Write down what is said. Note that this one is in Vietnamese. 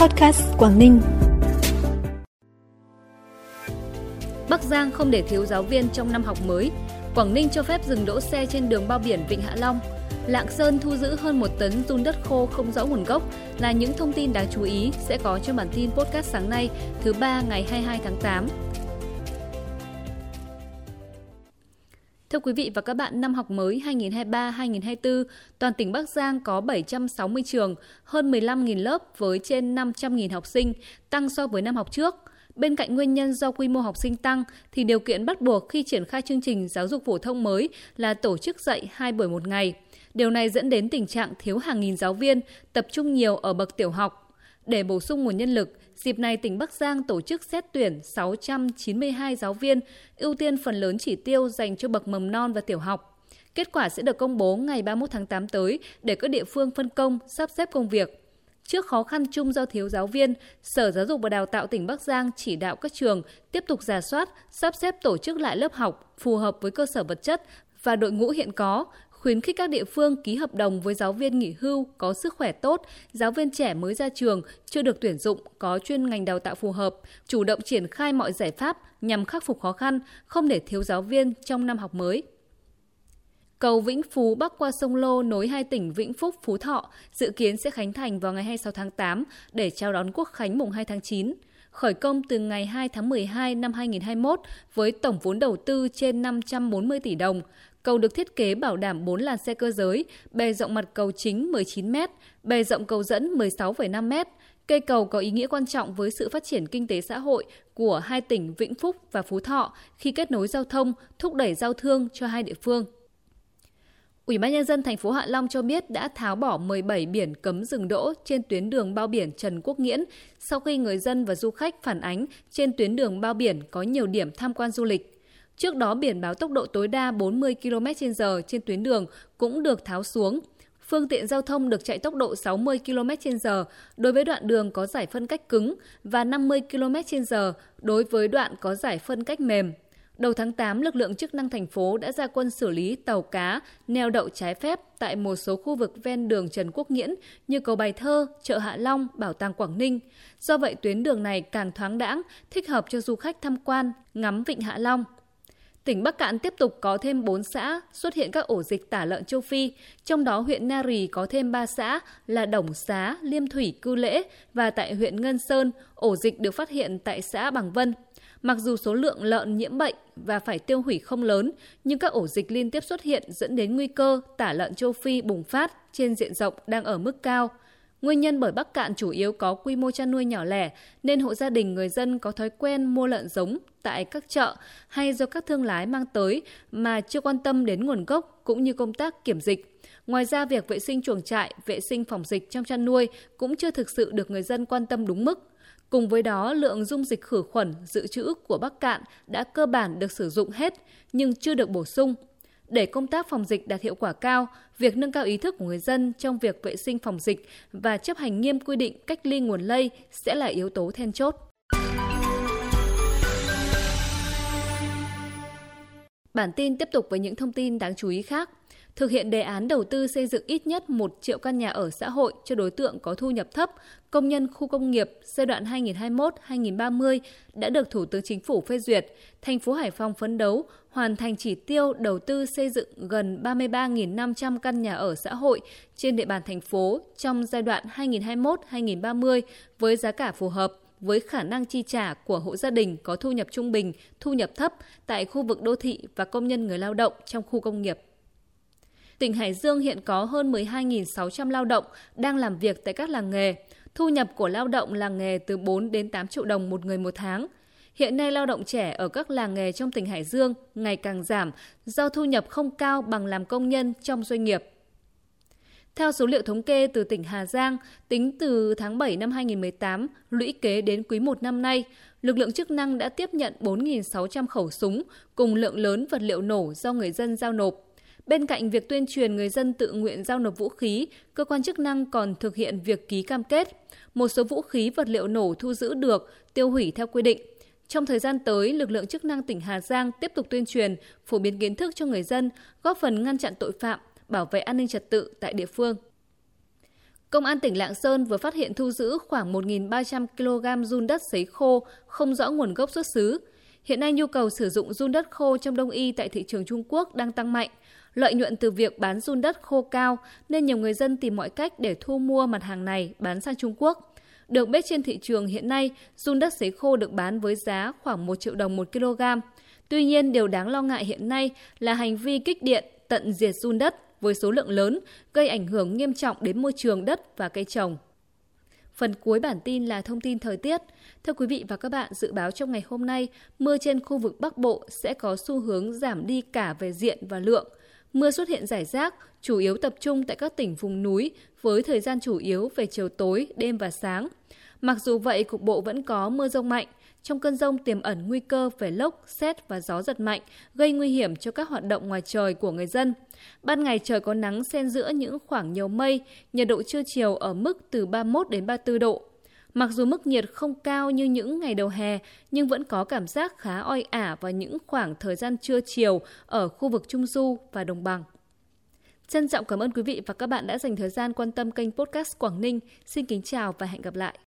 Podcast Quảng Ninh. Bắc Giang không để thiếu giáo viên trong năm học mới. Quảng Ninh cho phép dừng đỗ xe trên đường bao biển Vịnh Hạ Long. Lạng Sơn thu giữ hơn 1 tấn run đất khô không rõ nguồn gốc là những thông tin đáng chú ý sẽ có trong bản tin podcast sáng nay, thứ ba ngày 22 tháng 8. Thưa quý vị và các bạn, năm học mới 2023-2024, toàn tỉnh Bắc Giang có 760 trường, hơn 15.000 lớp với trên 500.000 học sinh, tăng so với năm học trước. Bên cạnh nguyên nhân do quy mô học sinh tăng thì điều kiện bắt buộc khi triển khai chương trình giáo dục phổ thông mới là tổ chức dạy hai buổi một ngày. Điều này dẫn đến tình trạng thiếu hàng nghìn giáo viên, tập trung nhiều ở bậc tiểu học. Để bổ sung nguồn nhân lực, Dịp này, tỉnh Bắc Giang tổ chức xét tuyển 692 giáo viên, ưu tiên phần lớn chỉ tiêu dành cho bậc mầm non và tiểu học. Kết quả sẽ được công bố ngày 31 tháng 8 tới để các địa phương phân công, sắp xếp công việc. Trước khó khăn chung do thiếu giáo viên, Sở Giáo dục và Đào tạo tỉnh Bắc Giang chỉ đạo các trường tiếp tục giả soát, sắp xếp tổ chức lại lớp học phù hợp với cơ sở vật chất và đội ngũ hiện có, khuyến khích các địa phương ký hợp đồng với giáo viên nghỉ hưu có sức khỏe tốt, giáo viên trẻ mới ra trường chưa được tuyển dụng có chuyên ngành đào tạo phù hợp, chủ động triển khai mọi giải pháp nhằm khắc phục khó khăn, không để thiếu giáo viên trong năm học mới. Cầu Vĩnh Phú bắc qua sông Lô nối hai tỉnh Vĩnh Phúc, Phú Thọ dự kiến sẽ khánh thành vào ngày 26 tháng 8 để chào đón Quốc khánh mùng 2 tháng 9 khởi công từ ngày 2 tháng 12 năm 2021 với tổng vốn đầu tư trên 540 tỷ đồng. Cầu được thiết kế bảo đảm 4 làn xe cơ giới, bề rộng mặt cầu chính 19 m, bề rộng cầu dẫn 16,5 m. Cây cầu có ý nghĩa quan trọng với sự phát triển kinh tế xã hội của hai tỉnh Vĩnh Phúc và Phú Thọ khi kết nối giao thông, thúc đẩy giao thương cho hai địa phương. Ủy ban nhân dân thành phố Hạ Long cho biết đã tháo bỏ 17 biển cấm dừng đỗ trên tuyến đường bao biển Trần Quốc Nghiễn sau khi người dân và du khách phản ánh trên tuyến đường bao biển có nhiều điểm tham quan du lịch. Trước đó biển báo tốc độ tối đa 40 km/h trên tuyến đường cũng được tháo xuống. Phương tiện giao thông được chạy tốc độ 60 km/h đối với đoạn đường có giải phân cách cứng và 50 km/h đối với đoạn có giải phân cách mềm. Đầu tháng 8, lực lượng chức năng thành phố đã ra quân xử lý tàu cá neo đậu trái phép tại một số khu vực ven đường Trần Quốc Nghiễn như cầu Bài Thơ, chợ Hạ Long, Bảo tàng Quảng Ninh. Do vậy, tuyến đường này càng thoáng đãng, thích hợp cho du khách tham quan, ngắm vịnh Hạ Long. Tỉnh Bắc Cạn tiếp tục có thêm 4 xã xuất hiện các ổ dịch tả lợn châu Phi, trong đó huyện Na Rì có thêm 3 xã là Đồng Xá, Liêm Thủy, Cư Lễ và tại huyện Ngân Sơn, ổ dịch được phát hiện tại xã Bằng Vân. Mặc dù số lượng lợn nhiễm bệnh và phải tiêu hủy không lớn, nhưng các ổ dịch liên tiếp xuất hiện dẫn đến nguy cơ tả lợn châu Phi bùng phát trên diện rộng đang ở mức cao. Nguyên nhân bởi Bắc Cạn chủ yếu có quy mô chăn nuôi nhỏ lẻ, nên hộ gia đình người dân có thói quen mua lợn giống tại các chợ hay do các thương lái mang tới mà chưa quan tâm đến nguồn gốc cũng như công tác kiểm dịch. Ngoài ra, việc vệ sinh chuồng trại, vệ sinh phòng dịch trong chăn nuôi cũng chưa thực sự được người dân quan tâm đúng mức. Cùng với đó, lượng dung dịch khử khuẩn dự trữ của Bắc Cạn đã cơ bản được sử dụng hết nhưng chưa được bổ sung. Để công tác phòng dịch đạt hiệu quả cao, việc nâng cao ý thức của người dân trong việc vệ sinh phòng dịch và chấp hành nghiêm quy định cách ly nguồn lây sẽ là yếu tố then chốt. Bản tin tiếp tục với những thông tin đáng chú ý khác thực hiện đề án đầu tư xây dựng ít nhất 1 triệu căn nhà ở xã hội cho đối tượng có thu nhập thấp, công nhân khu công nghiệp giai đoạn 2021-2030 đã được Thủ tướng Chính phủ phê duyệt. Thành phố Hải Phòng phấn đấu hoàn thành chỉ tiêu đầu tư xây dựng gần 33.500 căn nhà ở xã hội trên địa bàn thành phố trong giai đoạn 2021-2030 với giá cả phù hợp với khả năng chi trả của hộ gia đình có thu nhập trung bình, thu nhập thấp tại khu vực đô thị và công nhân người lao động trong khu công nghiệp tỉnh Hải Dương hiện có hơn 12.600 lao động đang làm việc tại các làng nghề. Thu nhập của lao động làng nghề từ 4 đến 8 triệu đồng một người một tháng. Hiện nay lao động trẻ ở các làng nghề trong tỉnh Hải Dương ngày càng giảm do thu nhập không cao bằng làm công nhân trong doanh nghiệp. Theo số liệu thống kê từ tỉnh Hà Giang, tính từ tháng 7 năm 2018, lũy kế đến quý 1 năm nay, lực lượng chức năng đã tiếp nhận 4.600 khẩu súng cùng lượng lớn vật liệu nổ do người dân giao nộp. Bên cạnh việc tuyên truyền người dân tự nguyện giao nộp vũ khí, cơ quan chức năng còn thực hiện việc ký cam kết. Một số vũ khí vật liệu nổ thu giữ được tiêu hủy theo quy định. Trong thời gian tới, lực lượng chức năng tỉnh Hà Giang tiếp tục tuyên truyền, phổ biến kiến thức cho người dân, góp phần ngăn chặn tội phạm, bảo vệ an ninh trật tự tại địa phương. Công an tỉnh Lạng Sơn vừa phát hiện thu giữ khoảng 1.300 kg run đất sấy khô không rõ nguồn gốc xuất xứ. Hiện nay nhu cầu sử dụng run đất khô trong đông y tại thị trường Trung Quốc đang tăng mạnh. Lợi nhuận từ việc bán run đất khô cao nên nhiều người dân tìm mọi cách để thu mua mặt hàng này bán sang Trung Quốc. Được biết trên thị trường hiện nay, run đất sấy khô được bán với giá khoảng 1 triệu đồng một kg. Tuy nhiên, điều đáng lo ngại hiện nay là hành vi kích điện tận diệt run đất với số lượng lớn, gây ảnh hưởng nghiêm trọng đến môi trường đất và cây trồng. Phần cuối bản tin là thông tin thời tiết. Thưa quý vị và các bạn, dự báo trong ngày hôm nay, mưa trên khu vực Bắc Bộ sẽ có xu hướng giảm đi cả về diện và lượng. Mưa xuất hiện rải rác, chủ yếu tập trung tại các tỉnh vùng núi với thời gian chủ yếu về chiều tối, đêm và sáng. Mặc dù vậy, cục bộ vẫn có mưa rông mạnh, trong cơn rông tiềm ẩn nguy cơ về lốc, xét và gió giật mạnh, gây nguy hiểm cho các hoạt động ngoài trời của người dân. Ban ngày trời có nắng xen giữa những khoảng nhiều mây, nhiệt độ trưa chiều ở mức từ 31 đến 34 độ. Mặc dù mức nhiệt không cao như những ngày đầu hè, nhưng vẫn có cảm giác khá oi ả vào những khoảng thời gian trưa chiều ở khu vực Trung Du và Đồng Bằng. Trân trọng cảm ơn quý vị và các bạn đã dành thời gian quan tâm kênh podcast Quảng Ninh. Xin kính chào và hẹn gặp lại.